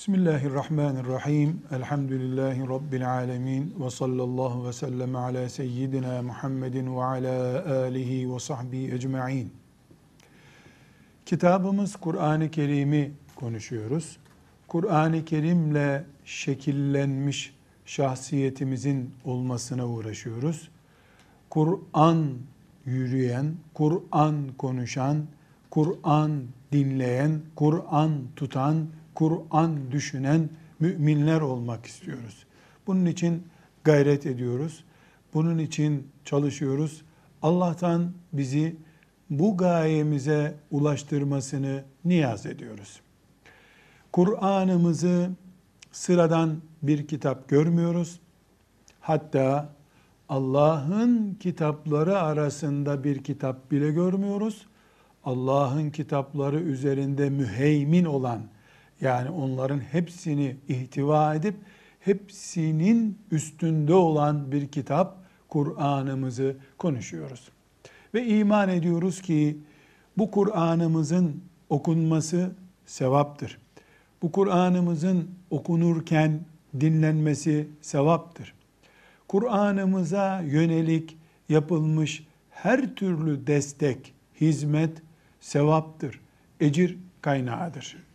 Bismillahirrahmanirrahim. Elhamdülillahi Rabbil alemin. Ve sallallahu ve sellem ala seyyidina Muhammedin ve ala alihi ve sahbihi ecma'in. Kitabımız Kur'an-ı Kerim'i konuşuyoruz. Kur'an-ı Kerim'le şekillenmiş şahsiyetimizin olmasına uğraşıyoruz. Kur'an yürüyen, Kur'an konuşan, Kur'an dinleyen, Kur'an tutan, Kur'an düşünen müminler olmak istiyoruz. Bunun için gayret ediyoruz. Bunun için çalışıyoruz. Allah'tan bizi bu gayemize ulaştırmasını niyaz ediyoruz. Kur'an'ımızı sıradan bir kitap görmüyoruz. Hatta Allah'ın kitapları arasında bir kitap bile görmüyoruz. Allah'ın kitapları üzerinde müheymin olan yani onların hepsini ihtiva edip hepsinin üstünde olan bir kitap Kur'an'ımızı konuşuyoruz. Ve iman ediyoruz ki bu Kur'an'ımızın okunması sevaptır. Bu Kur'an'ımızın okunurken dinlenmesi sevaptır. Kur'an'ımıza yönelik yapılmış her türlü destek, hizmet sevaptır, ecir kaynağıdır.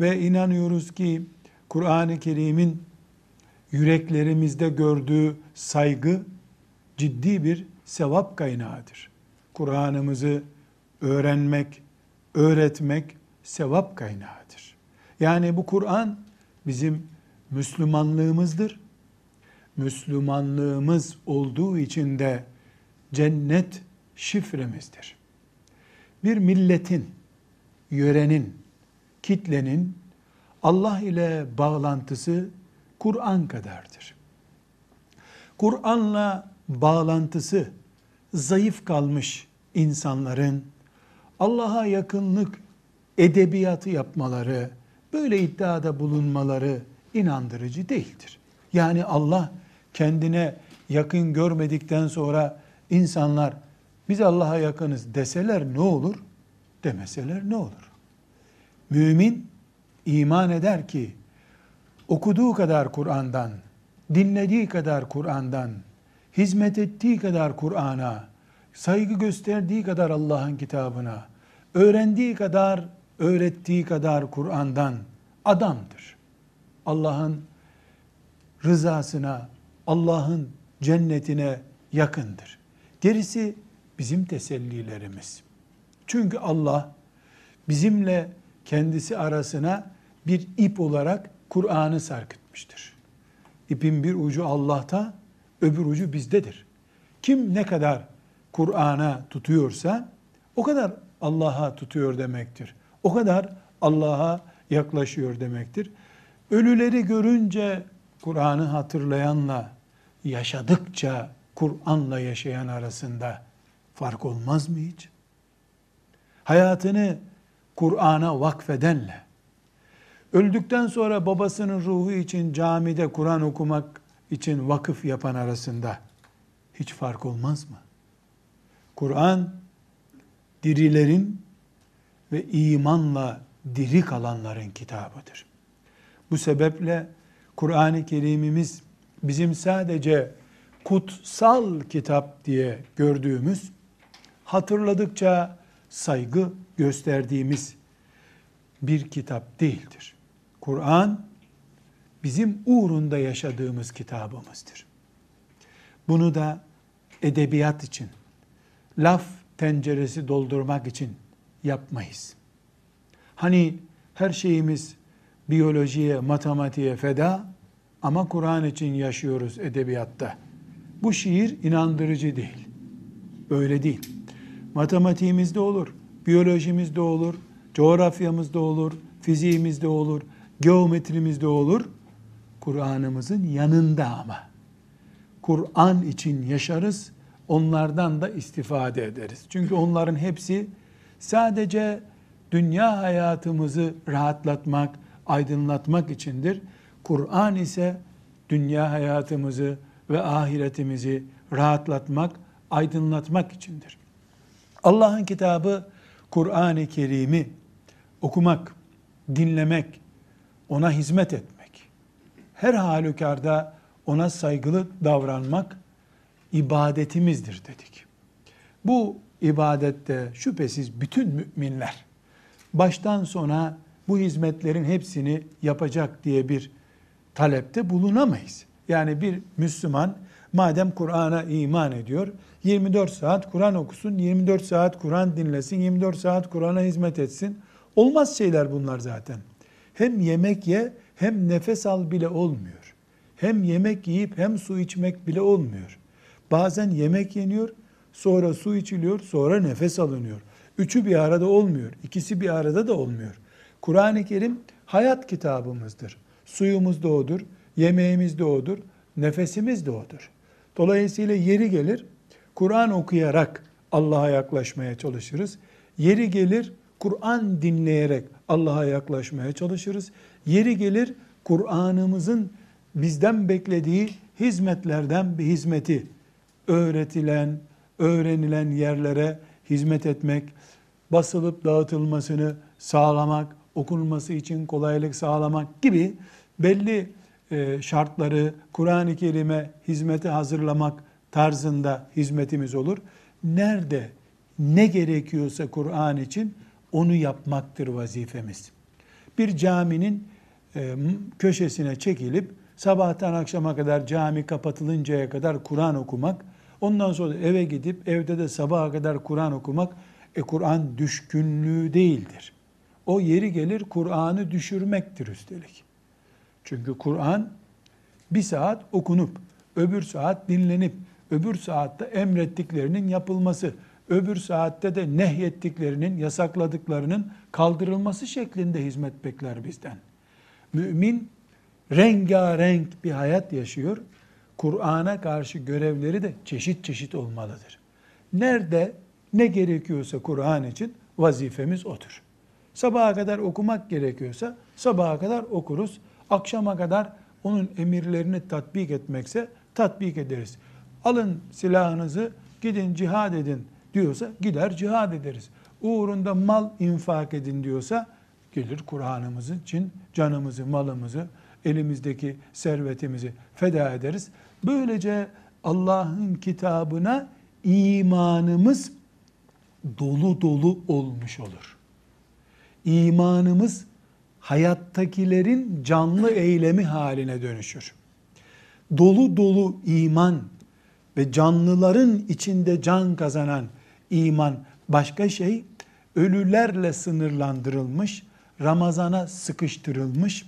Ve inanıyoruz ki Kur'an-ı Kerim'in yüreklerimizde gördüğü saygı ciddi bir sevap kaynağıdır. Kur'an'ımızı öğrenmek, öğretmek sevap kaynağıdır. Yani bu Kur'an bizim Müslümanlığımızdır. Müslümanlığımız olduğu için de cennet şifremizdir. Bir milletin, yörenin, kitlenin Allah ile bağlantısı Kur'an kadardır. Kur'an'la bağlantısı zayıf kalmış insanların Allah'a yakınlık edebiyatı yapmaları, böyle iddiada bulunmaları inandırıcı değildir. Yani Allah kendine yakın görmedikten sonra insanlar biz Allah'a yakınız deseler ne olur? Demeseler ne olur? Mümin iman eder ki okuduğu kadar Kur'an'dan, dinlediği kadar Kur'an'dan, hizmet ettiği kadar Kur'an'a, saygı gösterdiği kadar Allah'ın kitabına, öğrendiği kadar, öğrettiği kadar Kur'an'dan adamdır. Allah'ın rızasına, Allah'ın cennetine yakındır. Gerisi bizim tesellilerimiz. Çünkü Allah bizimle kendisi arasına bir ip olarak Kur'an'ı sarkıtmıştır. İpin bir ucu Allah'ta, öbür ucu bizdedir. Kim ne kadar Kur'an'a tutuyorsa o kadar Allah'a tutuyor demektir. O kadar Allah'a yaklaşıyor demektir. Ölüleri görünce Kur'an'ı hatırlayanla yaşadıkça Kur'an'la yaşayan arasında fark olmaz mı hiç? Hayatını Kur'an'a vakfedenle, öldükten sonra babasının ruhu için camide Kur'an okumak için vakıf yapan arasında hiç fark olmaz mı? Kur'an dirilerin ve imanla diri kalanların kitabıdır. Bu sebeple Kur'an-ı Kerim'imiz bizim sadece kutsal kitap diye gördüğümüz, hatırladıkça saygı gösterdiğimiz bir kitap değildir. Kur'an bizim uğrunda yaşadığımız kitabımızdır. Bunu da edebiyat için, laf tenceresi doldurmak için yapmayız. Hani her şeyimiz biyolojiye, matematiğe feda ama Kur'an için yaşıyoruz edebiyatta. Bu şiir inandırıcı değil. Öyle değil. Matematiğimizde olur, biyolojimizde olur, coğrafyamızda olur, fiziğimizde olur, geometrimizde olur. Kur'an'ımızın yanında ama. Kur'an için yaşarız, onlardan da istifade ederiz. Çünkü onların hepsi sadece dünya hayatımızı rahatlatmak, aydınlatmak içindir. Kur'an ise dünya hayatımızı ve ahiretimizi rahatlatmak, aydınlatmak içindir. Allah'ın kitabı Kur'an-ı Kerim'i okumak, dinlemek, ona hizmet etmek, her halükarda ona saygılı davranmak ibadetimizdir dedik. Bu ibadette şüphesiz bütün müminler baştan sona bu hizmetlerin hepsini yapacak diye bir talepte bulunamayız. Yani bir Müslüman madem Kur'an'a iman ediyor, 24 saat Kur'an okusun, 24 saat Kur'an dinlesin, 24 saat Kur'an'a hizmet etsin. Olmaz şeyler bunlar zaten. Hem yemek ye hem nefes al bile olmuyor. Hem yemek yiyip hem su içmek bile olmuyor. Bazen yemek yeniyor, sonra su içiliyor, sonra nefes alınıyor. Üçü bir arada olmuyor. İkisi bir arada da olmuyor. Kur'an-ı Kerim hayat kitabımızdır. Suyumuz da odur, yemeğimiz de odur, nefesimiz de odur. Dolayısıyla yeri gelir Kur'an okuyarak Allah'a yaklaşmaya çalışırız. Yeri gelir Kur'an dinleyerek Allah'a yaklaşmaya çalışırız. Yeri gelir Kur'an'ımızın bizden beklediği hizmetlerden bir hizmeti öğretilen, öğrenilen yerlere hizmet etmek, basılıp dağıtılmasını sağlamak, okunması için kolaylık sağlamak gibi belli şartları Kur'an-ı Kerim'e hizmete hazırlamak tarzında hizmetimiz olur. Nerede ne gerekiyorsa Kur'an için onu yapmaktır vazifemiz. Bir caminin e, köşesine çekilip sabahtan akşama kadar cami kapatılıncaya kadar Kur'an okumak, ondan sonra eve gidip evde de sabaha kadar Kur'an okumak, e Kur'an düşkünlüğü değildir. O yeri gelir Kur'an'ı düşürmektir üstelik. Çünkü Kur'an bir saat okunup, öbür saat dinlenip, öbür saatte emrettiklerinin yapılması, öbür saatte de nehyettiklerinin, yasakladıklarının kaldırılması şeklinde hizmet bekler bizden. Mümin rengarenk bir hayat yaşıyor. Kur'an'a karşı görevleri de çeşit çeşit olmalıdır. Nerede ne gerekiyorsa Kur'an için vazifemiz odur. Sabaha kadar okumak gerekiyorsa sabaha kadar okuruz. Akşama kadar onun emirlerini tatbik etmekse tatbik ederiz. Alın silahınızı gidin cihad edin diyorsa gider cihad ederiz. Uğrunda mal infak edin diyorsa gelir Kur'an'ımız için canımızı, malımızı, elimizdeki servetimizi feda ederiz. Böylece Allah'ın kitabına imanımız dolu dolu olmuş olur. İmanımız hayattakilerin canlı eylemi haline dönüşür. Dolu dolu iman ve canlıların içinde can kazanan iman başka şey, ölülerle sınırlandırılmış, Ramazana sıkıştırılmış,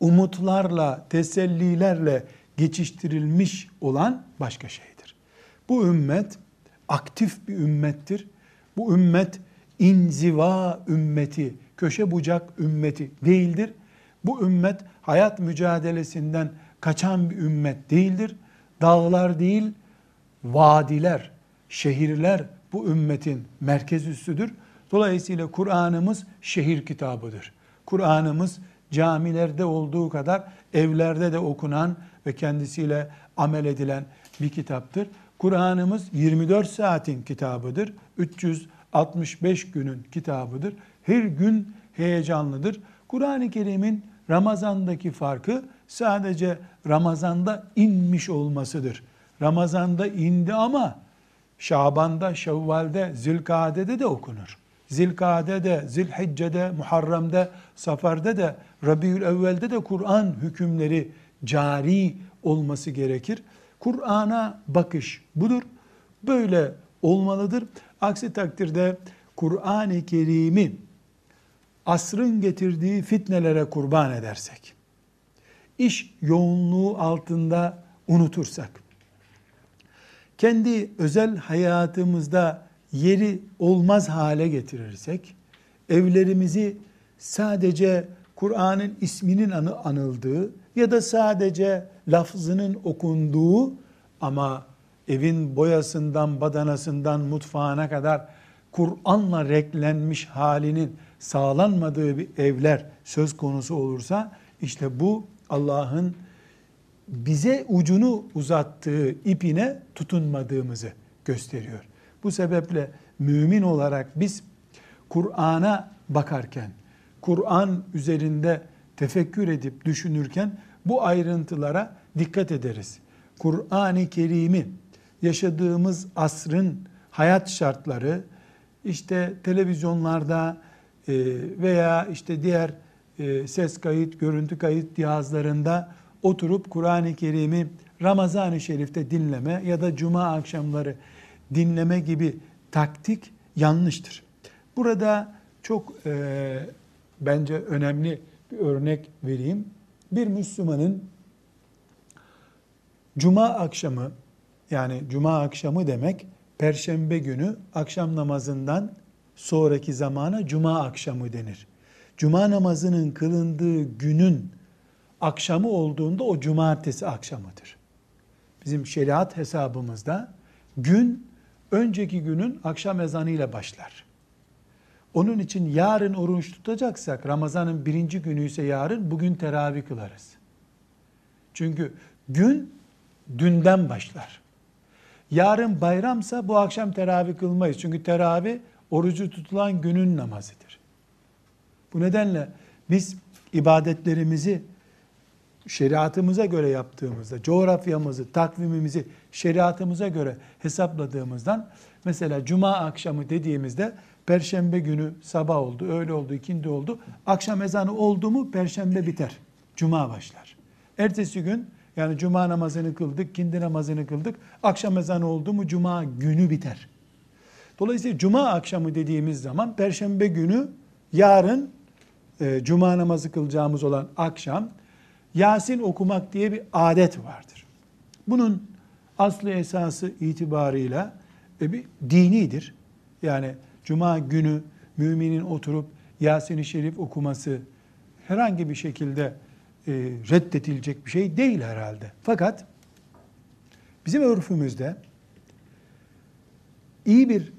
umutlarla, tesellilerle geçiştirilmiş olan başka şeydir. Bu ümmet aktif bir ümmettir. Bu ümmet inziva ümmeti, köşe bucak ümmeti değildir. Bu ümmet hayat mücadelesinden kaçan bir ümmet değildir. Dağlar değil, vadiler, şehirler bu ümmetin merkez üssüdür. Dolayısıyla Kur'an'ımız şehir kitabıdır. Kur'an'ımız camilerde olduğu kadar evlerde de okunan ve kendisiyle amel edilen bir kitaptır. Kur'an'ımız 24 saatin kitabıdır. 365 günün kitabıdır. Her gün heyecanlıdır. Kur'an-ı Kerim'in Ramazan'daki farkı sadece Ramazan'da inmiş olmasıdır. Ramazan'da indi ama Şaban'da, Şevval'de, Zilkade'de de okunur. Zilkade'de, Zilhicce'de, Muharrem'de, Safar'da de, Rabiül Evvel'de de Kur'an hükümleri cari olması gerekir. Kur'an'a bakış budur. Böyle olmalıdır. Aksi takdirde Kur'an-ı Kerim'i asrın getirdiği fitnelere kurban edersek, iş yoğunluğu altında unutursak, kendi özel hayatımızda yeri olmaz hale getirirsek, evlerimizi sadece Kur'an'ın isminin anı anıldığı ya da sadece lafzının okunduğu ama evin boyasından, badanasından, mutfağına kadar Kur'an'la renklenmiş halinin sağlanmadığı bir evler söz konusu olursa işte bu Allah'ın bize ucunu uzattığı ipine tutunmadığımızı gösteriyor. Bu sebeple mümin olarak biz Kur'an'a bakarken, Kur'an üzerinde tefekkür edip düşünürken bu ayrıntılara dikkat ederiz. Kur'an-ı Kerim'i yaşadığımız asrın hayat şartları işte televizyonlarda veya işte diğer e, ses kayıt, görüntü kayıt cihazlarında oturup Kur'an-ı Kerim'i Ramazan-ı Şerif'te dinleme ya da cuma akşamları dinleme gibi taktik yanlıştır. Burada çok e, bence önemli bir örnek vereyim. Bir Müslümanın cuma akşamı yani cuma akşamı demek perşembe günü akşam namazından sonraki zamana cuma akşamı denir. Cuma namazının kılındığı günün akşamı olduğunda o cumartesi akşamıdır. Bizim şeriat hesabımızda gün önceki günün akşam ezanıyla başlar. Onun için yarın oruç tutacaksak Ramazan'ın birinci günü ise yarın bugün teravih kılarız. Çünkü gün dünden başlar. Yarın bayramsa bu akşam teravih kılmayız. Çünkü teravih orucu tutulan günün namazıdır. Bu nedenle biz ibadetlerimizi şeriatımıza göre yaptığımızda, coğrafyamızı, takvimimizi şeriatımıza göre hesapladığımızdan mesela cuma akşamı dediğimizde perşembe günü sabah oldu, öğle oldu, ikindi oldu. Akşam ezanı oldu mu perşembe biter. Cuma başlar. Ertesi gün yani cuma namazını kıldık, kindi namazını kıldık. Akşam ezanı oldu mu cuma günü biter. Dolayısıyla cuma akşamı dediğimiz zaman perşembe günü yarın e, cuma namazı kılacağımız olan akşam Yasin okumak diye bir adet vardır. Bunun aslı esası itibarıyla e, bir dinidir. Yani cuma günü müminin oturup Yasin-i Şerif okuması herhangi bir şekilde e, reddedilecek bir şey değil herhalde. Fakat bizim örfümüzde iyi bir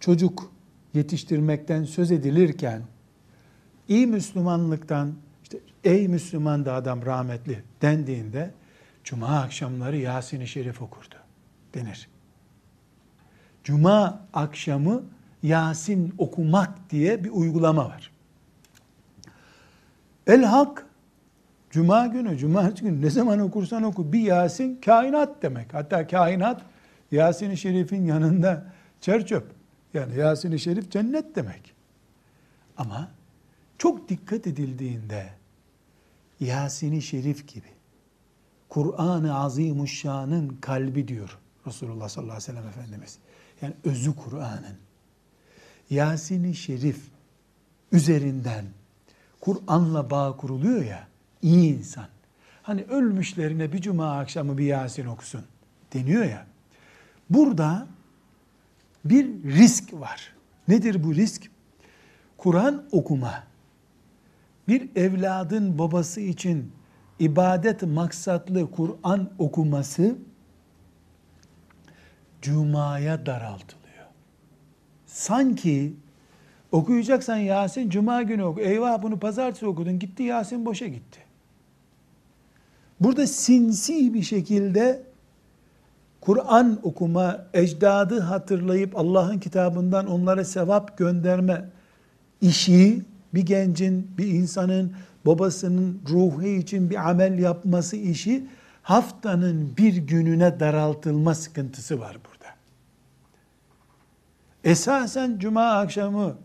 çocuk yetiştirmekten söz edilirken iyi Müslümanlıktan işte ey Müslüman da adam rahmetli dendiğinde cuma akşamları Yasin-i Şerif okurdu denir. Cuma akşamı Yasin okumak diye bir uygulama var. El Hak Cuma günü, cumartesi günü ne zaman okursan oku bir Yasin kainat demek. Hatta kainat Yasin-i Şerif'in yanında çerçöp. Yani Yasin-i Şerif cennet demek. Ama çok dikkat edildiğinde Yasin-i Şerif gibi Kur'an-ı Azimuşşan'ın kalbi diyor Resulullah sallallahu aleyhi ve sellem Efendimiz. Yani özü Kur'an'ın. Yasin-i Şerif üzerinden Kur'an'la bağ kuruluyor ya, iyi insan. Hani ölmüşlerine bir cuma akşamı bir Yasin okusun deniyor ya. Burada bir risk var. Nedir bu risk? Kur'an okuma. Bir evladın babası için ibadet maksatlı Kur'an okuması cumaya daraltılıyor. Sanki okuyacaksan Yasin cuma günü oku. Eyvah bunu pazartesi okudun gitti Yasin boşa gitti. Burada sinsi bir şekilde Kur'an okuma, ecdadı hatırlayıp Allah'ın kitabından onlara sevap gönderme işi bir gencin, bir insanın babasının ruhu için bir amel yapması işi haftanın bir gününe daraltılma sıkıntısı var burada. Esasen cuma akşamı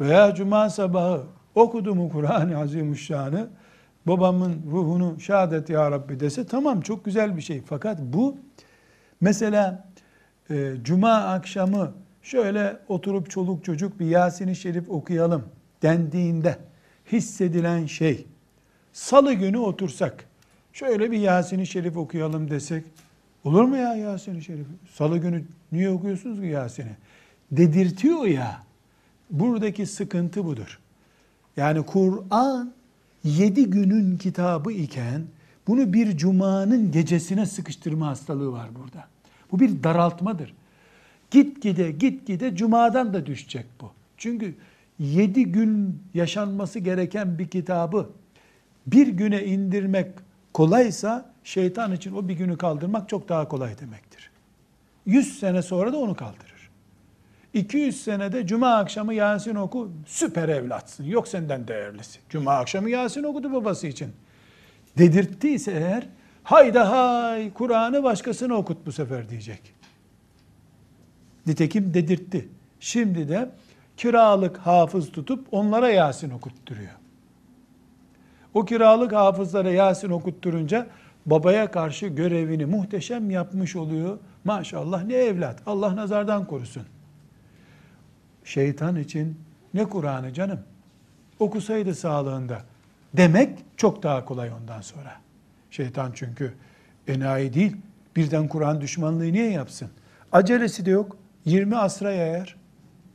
veya cuma sabahı okudu mu Kur'an-ı Azimuşşan'ı babamın ruhunu şehadet ya Rabbi dese tamam çok güzel bir şey. Fakat bu mesela e, cuma akşamı şöyle oturup çoluk çocuk bir Yasin-i Şerif okuyalım dendiğinde hissedilen şey salı günü otursak şöyle bir Yasin-i Şerif okuyalım desek olur mu ya Yasin-i Şerif? Salı günü niye okuyorsunuz ki Yasin'i? Dedirtiyor ya. Buradaki sıkıntı budur. Yani Kur'an yedi günün kitabı iken bunu bir cumanın gecesine sıkıştırma hastalığı var burada. Bu bir daraltmadır. Git gide git gide cumadan da düşecek bu. Çünkü yedi gün yaşanması gereken bir kitabı bir güne indirmek kolaysa şeytan için o bir günü kaldırmak çok daha kolay demektir. Yüz sene sonra da onu kaldırır. 200 senede cuma akşamı Yasin oku süper evlatsın. Yok senden değerlisi. Cuma akşamı Yasin okudu babası için. Dedirttiyse eğer hayda hay Kur'an'ı başkasına okut bu sefer diyecek. Nitekim dedirtti. Şimdi de kiralık hafız tutup onlara Yasin okutturuyor. O kiralık hafızlara Yasin okutturunca babaya karşı görevini muhteşem yapmış oluyor. Maşallah ne evlat. Allah nazardan korusun. Şeytan için ne Kur'an'ı canım? Okusaydı sağlığında demek çok daha kolay ondan sonra. Şeytan çünkü enayi değil. Birden Kur'an düşmanlığı niye yapsın? Acelesi de yok. 20 asra yayar.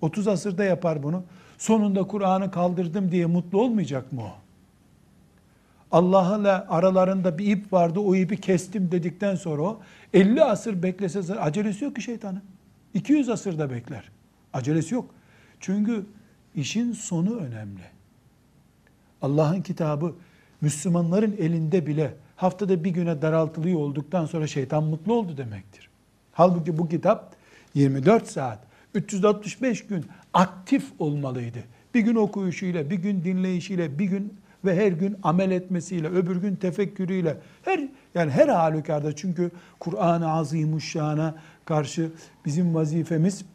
30 asırda yapar bunu. Sonunda Kur'an'ı kaldırdım diye mutlu olmayacak mı o? Allah'la aralarında bir ip vardı o ipi kestim dedikten sonra o 50 asır beklese acelesi yok ki şeytanın. 200 asırda bekler. Acelesi yok. Çünkü işin sonu önemli. Allah'ın kitabı Müslümanların elinde bile haftada bir güne daraltılıyor olduktan sonra şeytan mutlu oldu demektir. Halbuki bu kitap 24 saat, 365 gün aktif olmalıydı. Bir gün okuyuşuyla, bir gün dinleyişiyle, bir gün ve her gün amel etmesiyle, öbür gün tefekkürüyle, her yani her halükarda çünkü Kur'an-ı Azimuşşan'a karşı bizim vazifemiz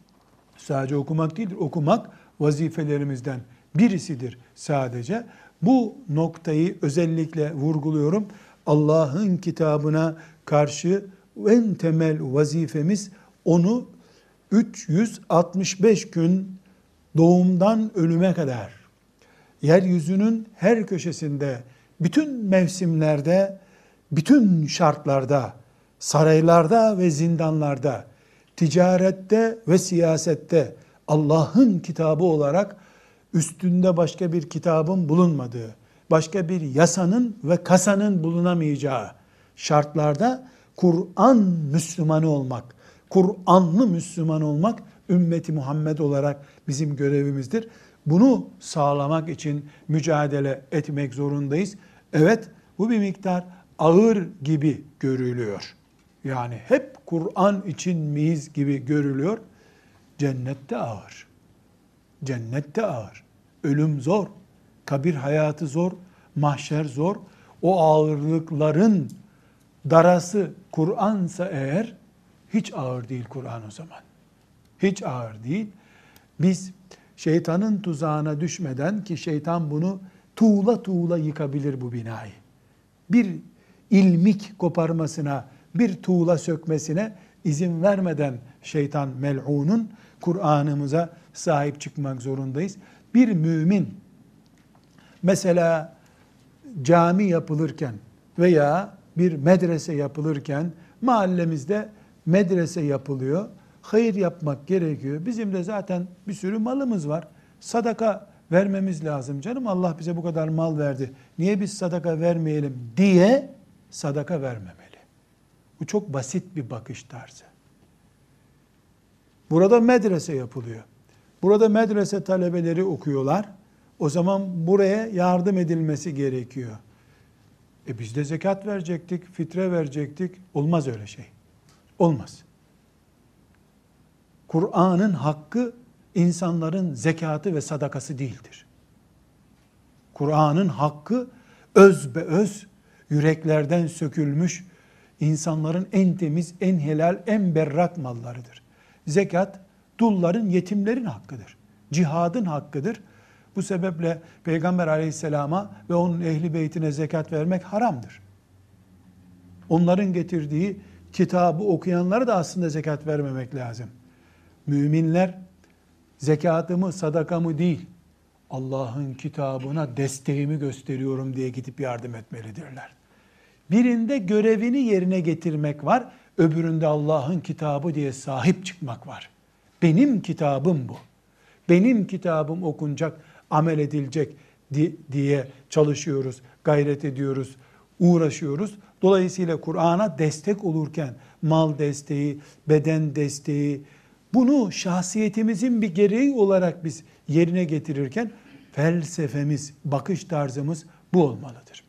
sadece okumak değildir. Okumak vazifelerimizden birisidir sadece. Bu noktayı özellikle vurguluyorum. Allah'ın kitabına karşı en temel vazifemiz onu 365 gün doğumdan ölüme kadar yeryüzünün her köşesinde, bütün mevsimlerde, bütün şartlarda, saraylarda ve zindanlarda, ticarette ve siyasette Allah'ın kitabı olarak üstünde başka bir kitabın bulunmadığı, başka bir yasanın ve kasanın bulunamayacağı şartlarda Kur'an Müslümanı olmak, Kur'anlı Müslüman olmak ümmeti Muhammed olarak bizim görevimizdir. Bunu sağlamak için mücadele etmek zorundayız. Evet bu bir miktar ağır gibi görülüyor. Yani hep Kur'an için miyiz gibi görülüyor. Cennette ağır. Cennette ağır. Ölüm zor. Kabir hayatı zor. Mahşer zor. O ağırlıkların darası Kur'ansa eğer hiç ağır değil Kur'an o zaman. Hiç ağır değil. Biz şeytanın tuzağına düşmeden ki şeytan bunu tuğla tuğla yıkabilir bu binayı. Bir ilmik koparmasına, bir tuğla sökmesine izin vermeden şeytan mel'unun Kur'an'ımıza sahip çıkmak zorundayız. Bir mümin mesela cami yapılırken veya bir medrese yapılırken mahallemizde medrese yapılıyor hayır yapmak gerekiyor. Bizim de zaten bir sürü malımız var. Sadaka vermemiz lazım canım. Allah bize bu kadar mal verdi. Niye biz sadaka vermeyelim diye sadaka vermemeli. Bu çok basit bir bakış tarzı. Burada medrese yapılıyor. Burada medrese talebeleri okuyorlar. O zaman buraya yardım edilmesi gerekiyor. E biz de zekat verecektik, fitre verecektik. Olmaz öyle şey. Olmaz. Kur'an'ın hakkı insanların zekatı ve sadakası değildir. Kur'an'ın hakkı öz be öz yüreklerden sökülmüş insanların en temiz, en helal, en berrak mallarıdır. Zekat dulların, yetimlerin hakkıdır. Cihadın hakkıdır. Bu sebeple Peygamber aleyhisselama ve onun ehli beytine zekat vermek haramdır. Onların getirdiği kitabı okuyanlara da aslında zekat vermemek lazım. Müminler zekatımı, sadakamı değil, Allah'ın kitabına desteğimi gösteriyorum diye gidip yardım etmelidirler. Birinde görevini yerine getirmek var, öbüründe Allah'ın kitabı diye sahip çıkmak var. Benim kitabım bu. Benim kitabım okunacak, amel edilecek diye çalışıyoruz, gayret ediyoruz, uğraşıyoruz. Dolayısıyla Kur'an'a destek olurken mal desteği, beden desteği, bunu şahsiyetimizin bir gereği olarak biz yerine getirirken felsefemiz, bakış tarzımız bu olmalıdır.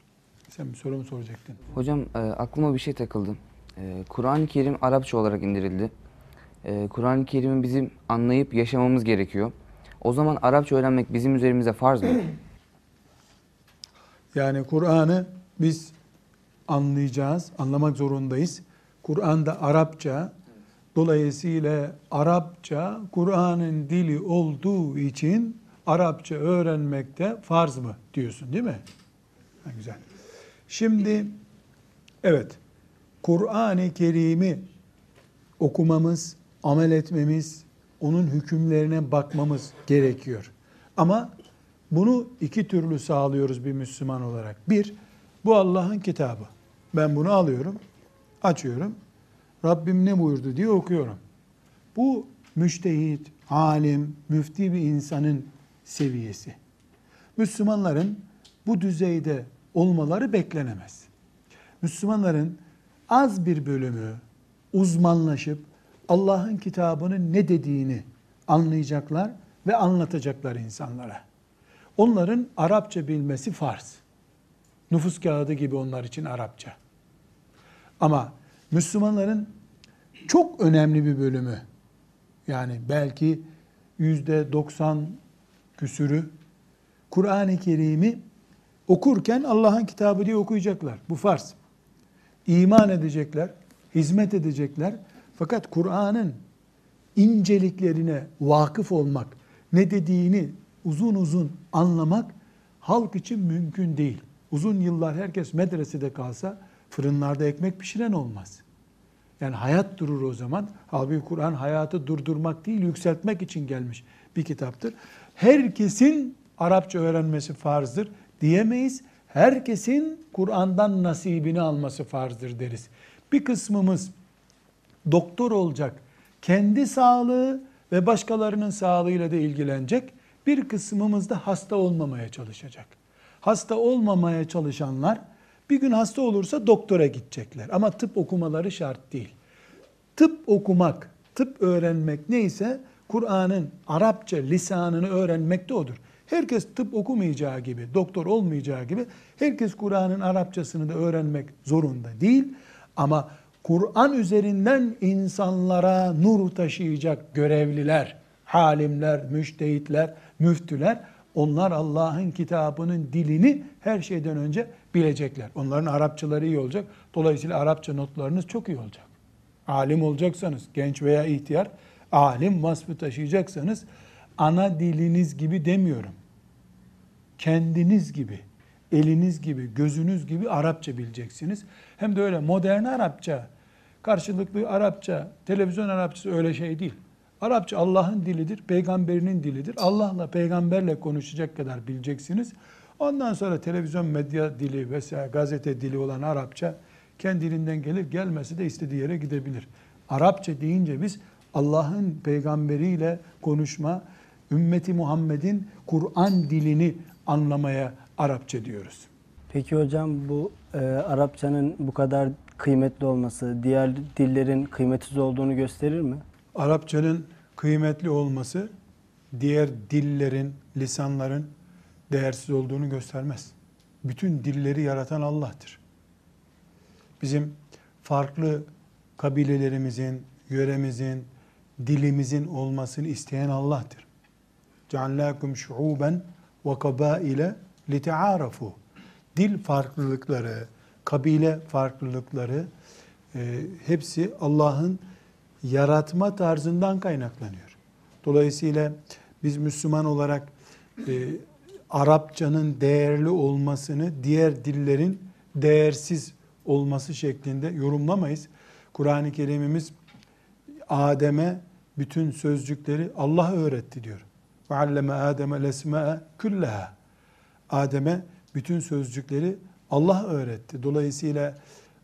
Sen bir sorumu soracaktın. Hocam e, aklıma bir şey takıldı. E, Kur'an-ı Kerim Arapça olarak indirildi. Ee, Kur'an-ı Kerim'i bizim anlayıp yaşamamız gerekiyor. O zaman Arapça öğrenmek bizim üzerimize farz mı? Yani Kur'an'ı biz anlayacağız, anlamak zorundayız. Kur'an'da Arapça, dolayısıyla Arapça Kur'an'ın dili olduğu için Arapça öğrenmekte farz mı diyorsun değil mi? Ha, güzel. Şimdi evet Kur'an-ı Kerim'i okumamız, amel etmemiz, onun hükümlerine bakmamız gerekiyor. Ama bunu iki türlü sağlıyoruz bir Müslüman olarak. Bir, bu Allah'ın kitabı. Ben bunu alıyorum, açıyorum. Rabbim ne buyurdu diye okuyorum. Bu müştehit, alim, müfti bir insanın seviyesi. Müslümanların bu düzeyde olmaları beklenemez. Müslümanların az bir bölümü uzmanlaşıp Allah'ın kitabının ne dediğini anlayacaklar ve anlatacaklar insanlara. Onların Arapça bilmesi farz. Nüfus kağıdı gibi onlar için Arapça. Ama Müslümanların çok önemli bir bölümü yani belki yüzde doksan küsürü Kur'an-ı Kerim'i okurken Allah'ın kitabı diye okuyacaklar. Bu farz. İman edecekler, hizmet edecekler. Fakat Kur'an'ın inceliklerine vakıf olmak, ne dediğini uzun uzun anlamak halk için mümkün değil. Uzun yıllar herkes medresede kalsa fırınlarda ekmek pişiren olmaz. Yani hayat durur o zaman. Halbuki Kur'an hayatı durdurmak değil, yükseltmek için gelmiş bir kitaptır. Herkesin Arapça öğrenmesi farzdır diyemeyiz. Herkesin Kur'an'dan nasibini alması farzdır deriz. Bir kısmımız doktor olacak, kendi sağlığı ve başkalarının sağlığıyla da ilgilenecek. Bir kısmımız da hasta olmamaya çalışacak. Hasta olmamaya çalışanlar bir gün hasta olursa doktora gidecekler. Ama tıp okumaları şart değil. Tıp okumak, tıp öğrenmek neyse Kur'an'ın Arapça lisanını öğrenmek de odur. Herkes tıp okumayacağı gibi, doktor olmayacağı gibi herkes Kur'an'ın Arapçasını da öğrenmek zorunda değil. Ama Kur'an üzerinden insanlara nur taşıyacak görevliler, halimler, müştehitler, müftüler onlar Allah'ın kitabının dilini her şeyden önce bilecekler. Onların Arapçaları iyi olacak. Dolayısıyla Arapça notlarınız çok iyi olacak. Alim olacaksanız, genç veya ihtiyar, alim vasfı taşıyacaksanız ana diliniz gibi demiyorum. Kendiniz gibi, eliniz gibi, gözünüz gibi Arapça bileceksiniz. Hem de öyle modern Arapça, karşılıklı Arapça, televizyon Arapçası öyle şey değil. Arapça Allah'ın dilidir, peygamberinin dilidir. Allah'la peygamberle konuşacak kadar bileceksiniz. Ondan sonra televizyon medya dili vesaire gazete dili olan Arapça kendiliğinden gelir, gelmesi de istediği yere gidebilir. Arapça deyince biz Allah'ın peygamberiyle konuşma, ümmeti Muhammed'in Kur'an dilini anlamaya Arapça diyoruz. Peki hocam bu e, Arapçanın bu kadar kıymetli olması diğer dillerin kıymetsiz olduğunu gösterir mi? Arapçanın kıymetli olması diğer dillerin, lisanların değersiz olduğunu göstermez. Bütün dilleri yaratan Allah'tır. Bizim farklı kabilelerimizin, yöremizin, dilimizin olmasını isteyen Allah'tır. Ceallâkum şu'ûben ve kabâile lite'ârafû. Dil farklılıkları, kabile farklılıkları e, hepsi Allah'ın yaratma tarzından kaynaklanıyor. Dolayısıyla biz Müslüman olarak e, Arapçanın değerli olmasını diğer dillerin değersiz olması şeklinde yorumlamayız. Kur'an-ı Kerim'imiz Adem'e bütün sözcükleri Allah öğretti diyor. Ve alleme Adem'e lesme'e külleha. Adem'e bütün sözcükleri Allah öğretti. Dolayısıyla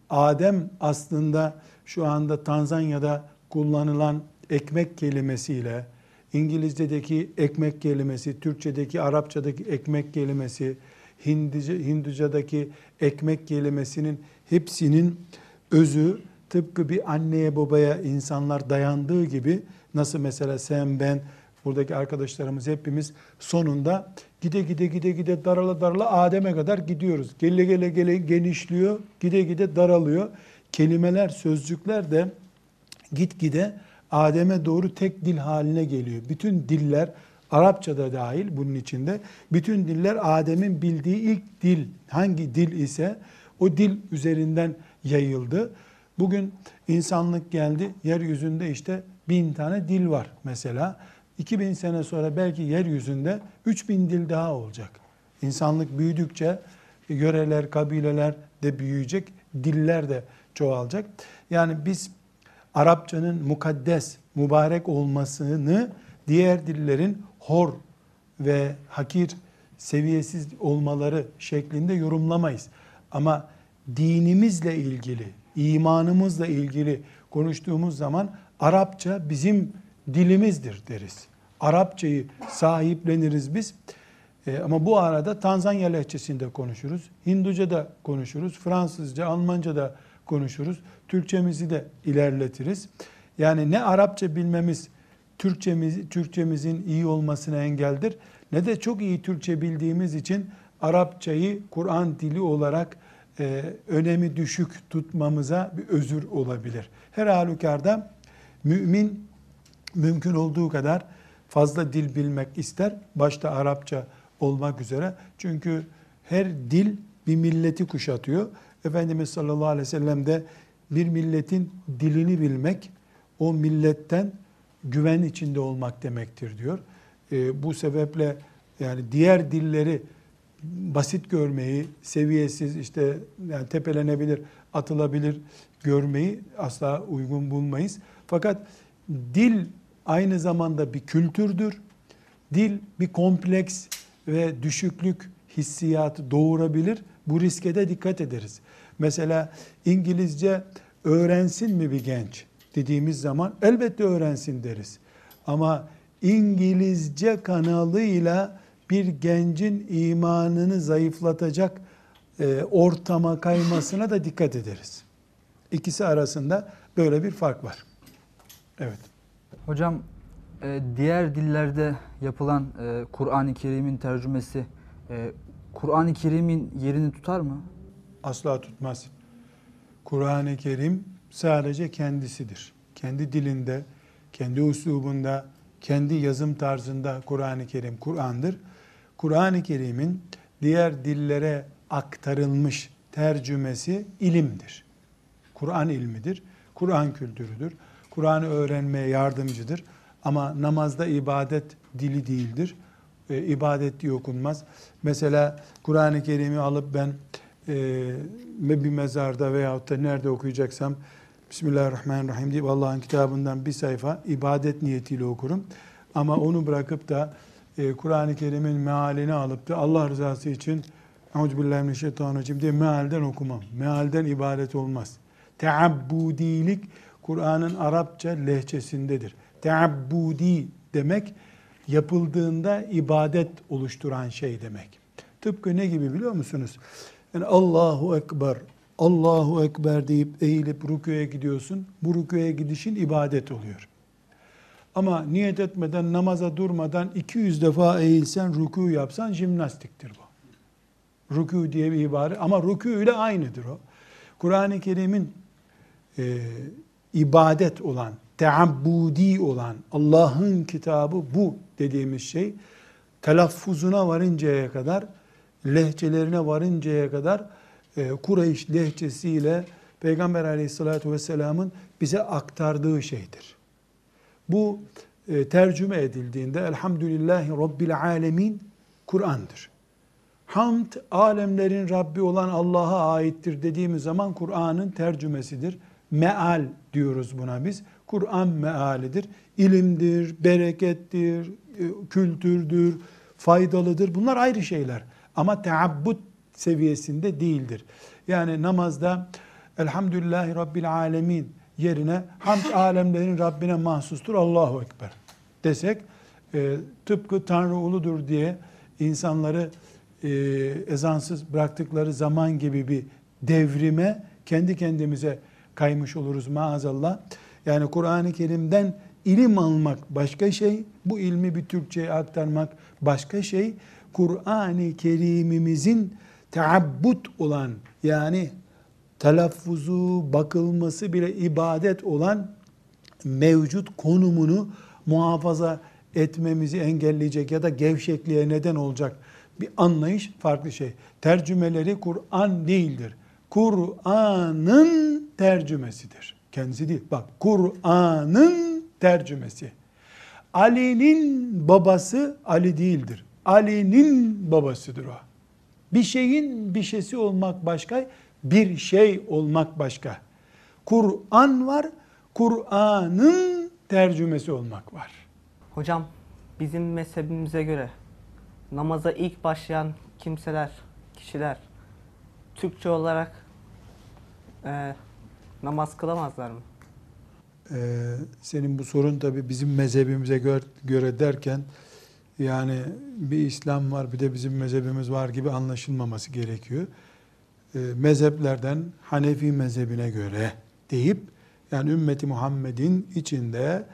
Adem aslında şu anda Tanzanya'da kullanılan ekmek kelimesiyle İngilizce'deki ekmek kelimesi, Türkçedeki, Arapçadaki ekmek kelimesi, Hindice, Hinduca'daki ekmek kelimesinin hepsinin özü tıpkı bir anneye babaya insanlar dayandığı gibi nasıl mesela sen ben buradaki arkadaşlarımız hepimiz sonunda gide gide gide gide darala darala Adem'e kadar gidiyoruz. Gele gele gele genişliyor, gide gide daralıyor. Kelimeler, sözcükler de gitgide Adem'e doğru tek dil haline geliyor. Bütün diller Arapça da dahil bunun içinde. Bütün diller Adem'in bildiği ilk dil hangi dil ise o dil üzerinden yayıldı. Bugün insanlık geldi. Yeryüzünde işte bin tane dil var mesela. 2000 sene sonra belki yeryüzünde 3000 dil daha olacak. İnsanlık büyüdükçe yöreler, kabileler de büyüyecek, diller de çoğalacak. Yani biz Arapçanın mukaddes, mübarek olmasını diğer dillerin hor ve hakir, seviyesiz olmaları şeklinde yorumlamayız. Ama dinimizle ilgili, imanımızla ilgili konuştuğumuz zaman Arapça bizim dilimizdir deriz. Arapçayı sahipleniriz biz. E, ama bu arada Tanzanya lehçesinde konuşuruz. Hinduca da konuşuruz. Fransızca, Almanca da konuşuruz. Türkçemizi de ilerletiriz. Yani ne Arapça bilmemiz Türkçemiz, Türkçemizin iyi olmasına engeldir ne de çok iyi Türkçe bildiğimiz için Arapçayı Kur'an dili olarak e, önemi düşük tutmamıza bir özür olabilir. Her halükarda mümin mümkün olduğu kadar fazla dil bilmek ister. Başta Arapça olmak üzere. Çünkü her dil bir milleti kuşatıyor. Efendimiz sallallahu aleyhi ve sellem de bir milletin dilini bilmek o milletten güven içinde olmak demektir diyor. E, bu sebeple yani diğer dilleri basit görmeyi, seviyesiz işte yani tepelenebilir, atılabilir görmeyi asla uygun bulmayız. Fakat dil aynı zamanda bir kültürdür. Dil bir kompleks ve düşüklük hissiyatı doğurabilir. Bu riske de dikkat ederiz. Mesela İngilizce öğrensin mi bir genç dediğimiz zaman elbette öğrensin deriz. Ama İngilizce kanalıyla bir gencin imanını zayıflatacak e, ortama kaymasına da dikkat ederiz. İkisi arasında böyle bir fark var. Evet. Hocam e, diğer dillerde yapılan e, Kur'an-ı Kerim'in tercümesi e, Kur'an-ı Kerim'in yerini tutar mı? Asla tutmaz. Kur'an-ı Kerim sadece kendisidir. Kendi dilinde, kendi uslubunda, kendi yazım tarzında Kur'an-ı Kerim Kur'an'dır. Kur'an-ı Kerim'in diğer dillere aktarılmış tercümesi ilimdir. Kur'an ilmidir. Kur'an kültürüdür. Kur'an'ı öğrenmeye yardımcıdır. Ama namazda ibadet dili değildir. E, ibadet diye okunmaz. Mesela Kur'an-ı Kerim'i alıp ben e, bir mezarda veyahut da nerede okuyacaksam Bismillahirrahmanirrahim deyip Allah'ın kitabından bir sayfa ibadet niyetiyle okurum. Ama onu bırakıp da e, Kur'an-ı Kerim'in mealini alıp da Allah rızası için Euzubillahimineşşeytanirracim diye mealden okumam. Mealden ibadet olmaz. Teabbudilik Kur'an'ın Arapça lehçesindedir. Teabbudi demek yapıldığında ibadet oluşturan şey demek. Tıpkı ne gibi biliyor musunuz? Yani Allahu Ekber, Allahu Ekber deyip eğilip rüküye gidiyorsun. Bu rüküye gidişin ibadet oluyor. Ama niyet etmeden, namaza durmadan 200 defa eğilsen, rükû yapsan jimnastiktir bu. Rükû diye bir ibare ama rükû ile aynıdır o. Kur'an-ı Kerim'in e, ibadet olan, teabbudi olan Allah'ın kitabı bu dediğimiz şey telaffuzuna varıncaya kadar, lehçelerine varıncaya kadar e, Kureyş lehçesiyle Peygamber aleyhissalatü vesselamın bize aktardığı şeydir. Bu e, tercüme edildiğinde Elhamdülillahi Rabbil Alemin Kur'an'dır. Hamd alemlerin Rabbi olan Allah'a aittir dediğimiz zaman Kur'an'ın tercümesidir. Meal diyoruz buna biz. Kur'an mealidir. İlimdir, berekettir, e, kültürdür, faydalıdır. Bunlar ayrı şeyler. Ama teabbut seviyesinde değildir. Yani namazda Elhamdülillahi Rabbil Alemin yerine hamd alemlerin Rabbine mahsustur Allahu Ekber desek e, tıpkı Tanrı uludur diye insanları e, ezansız bıraktıkları zaman gibi bir devrime kendi kendimize kaymış oluruz maazallah. Yani Kur'an-ı Kerim'den ilim almak başka şey, bu ilmi bir Türkçe'ye aktarmak başka şey. Kur'an-ı Kerim'imizin teabbut olan yani telaffuzu, bakılması bile ibadet olan mevcut konumunu muhafaza etmemizi engelleyecek ya da gevşekliğe neden olacak bir anlayış farklı şey. Tercümeleri Kur'an değildir. Kur'an'ın tercümesidir. Kendisi değil. Bak Kur'an'ın tercümesi. Ali'nin babası Ali değildir. Ali'nin babasıdır o. Bir şeyin bir şeysi olmak başka, bir şey olmak başka. Kur'an var, Kur'an'ın tercümesi olmak var. Hocam bizim mezhebimize göre namaza ilk başlayan kimseler, kişiler Türkçe olarak e, namaz kılamazlar mı? Ee, senin bu sorun tabi bizim mezhebimize göre, göre derken yani bir İslam var bir de bizim mezhebimiz var gibi anlaşılmaması gerekiyor. Ee, mezheplerden Hanefi mezhebine göre deyip yani ümmeti Muhammed'in içinde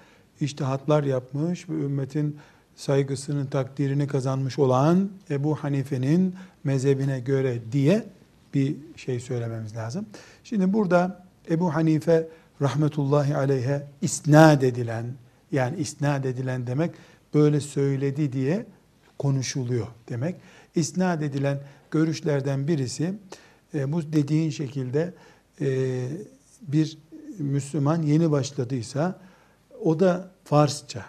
iştihatlar yapmış ve ümmetin saygısını, takdirini kazanmış olan Ebu Hanife'nin mezhebine göre diye bir şey söylememiz lazım. Şimdi burada Ebu Hanife rahmetullahi aleyhe isnat edilen yani isnat edilen demek böyle söyledi diye konuşuluyor demek. İsnat edilen görüşlerden birisi e, bu dediğin şekilde e, bir Müslüman yeni başladıysa o da Farsça.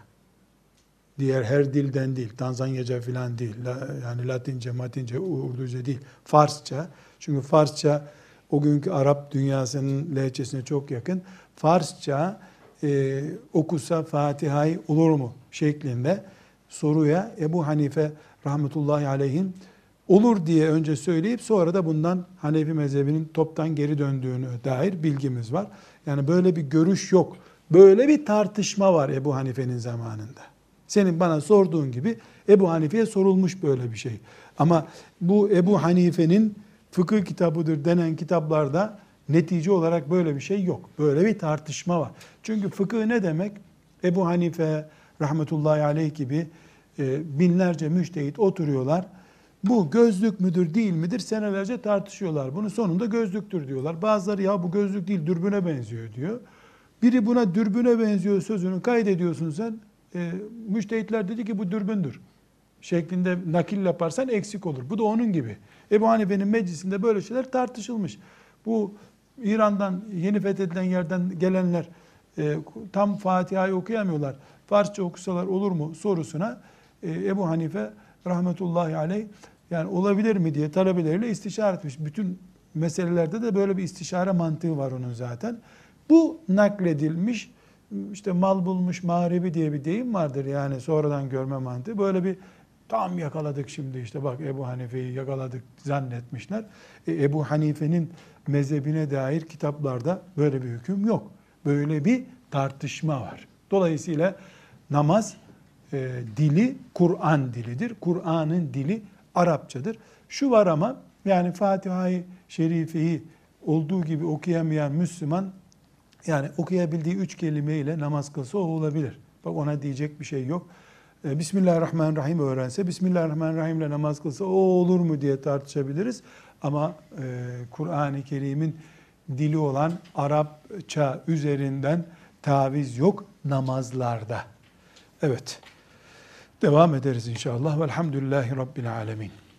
Diğer her dilden değil, Tanzanyaca falan değil, yani Latince, Matince, Urduca değil, Farsça. Çünkü Farsça o günkü Arap dünyasının lehçesine çok yakın. Farsça e, okusa Fatiha'yı olur mu şeklinde soruya Ebu Hanife rahmetullahi aleyhin olur diye önce söyleyip sonra da bundan Hanefi mezhebinin toptan geri döndüğünü dair bilgimiz var. Yani böyle bir görüş yok. Böyle bir tartışma var Ebu Hanife'nin zamanında. Senin bana sorduğun gibi Ebu Hanife'ye sorulmuş böyle bir şey. Ama bu Ebu Hanife'nin fıkıh kitabıdır denen kitaplarda netice olarak böyle bir şey yok. Böyle bir tartışma var. Çünkü fıkıh ne demek? Ebu Hanife rahmetullahi aleyh gibi e, binlerce müştehit oturuyorlar. Bu gözlük müdür değil midir senelerce tartışıyorlar. Bunun sonunda gözlüktür diyorlar. Bazıları ya bu gözlük değil dürbüne benziyor diyor. Biri buna dürbüne benziyor sözünü kaydediyorsun sen. E, müştehitler dedi ki bu dürbündür. Şeklinde nakil yaparsan eksik olur. Bu da onun gibi. Ebu Hanife'nin meclisinde böyle şeyler tartışılmış. Bu İran'dan yeni fethedilen yerden gelenler e, tam Fatiha'yı okuyamıyorlar. Farsça okusalar olur mu sorusuna e, Ebu Hanife rahmetullahi aleyh yani olabilir mi diye talebeleriyle istişare etmiş. Bütün meselelerde de böyle bir istişare mantığı var onun zaten. Bu nakledilmiş işte mal bulmuş mağribi diye bir deyim vardır yani sonradan görme mantığı. Böyle bir tam yakaladık şimdi işte bak Ebu Hanife'yi yakaladık zannetmişler. E, Ebu Hanife'nin mezhebine dair kitaplarda böyle bir hüküm yok. Böyle bir tartışma var. Dolayısıyla namaz e, dili Kur'an dilidir. Kur'an'ın dili Arapçadır. Şu var ama yani Fatiha-i Şerife'yi olduğu gibi okuyamayan Müslüman yani okuyabildiği üç kelimeyle namaz kılsa o olabilir. Bak ona diyecek bir şey yok. E, Bismillahirrahmanirrahim öğrense, Bismillahirrahmanirrahim ile namaz kılsa o olur mu diye tartışabiliriz. Ama e, Kur'an-ı Kerim'in dili olan Arapça üzerinden taviz yok namazlarda. Evet. Devam ederiz inşallah. Velhamdülillahi Rabbil Alemin.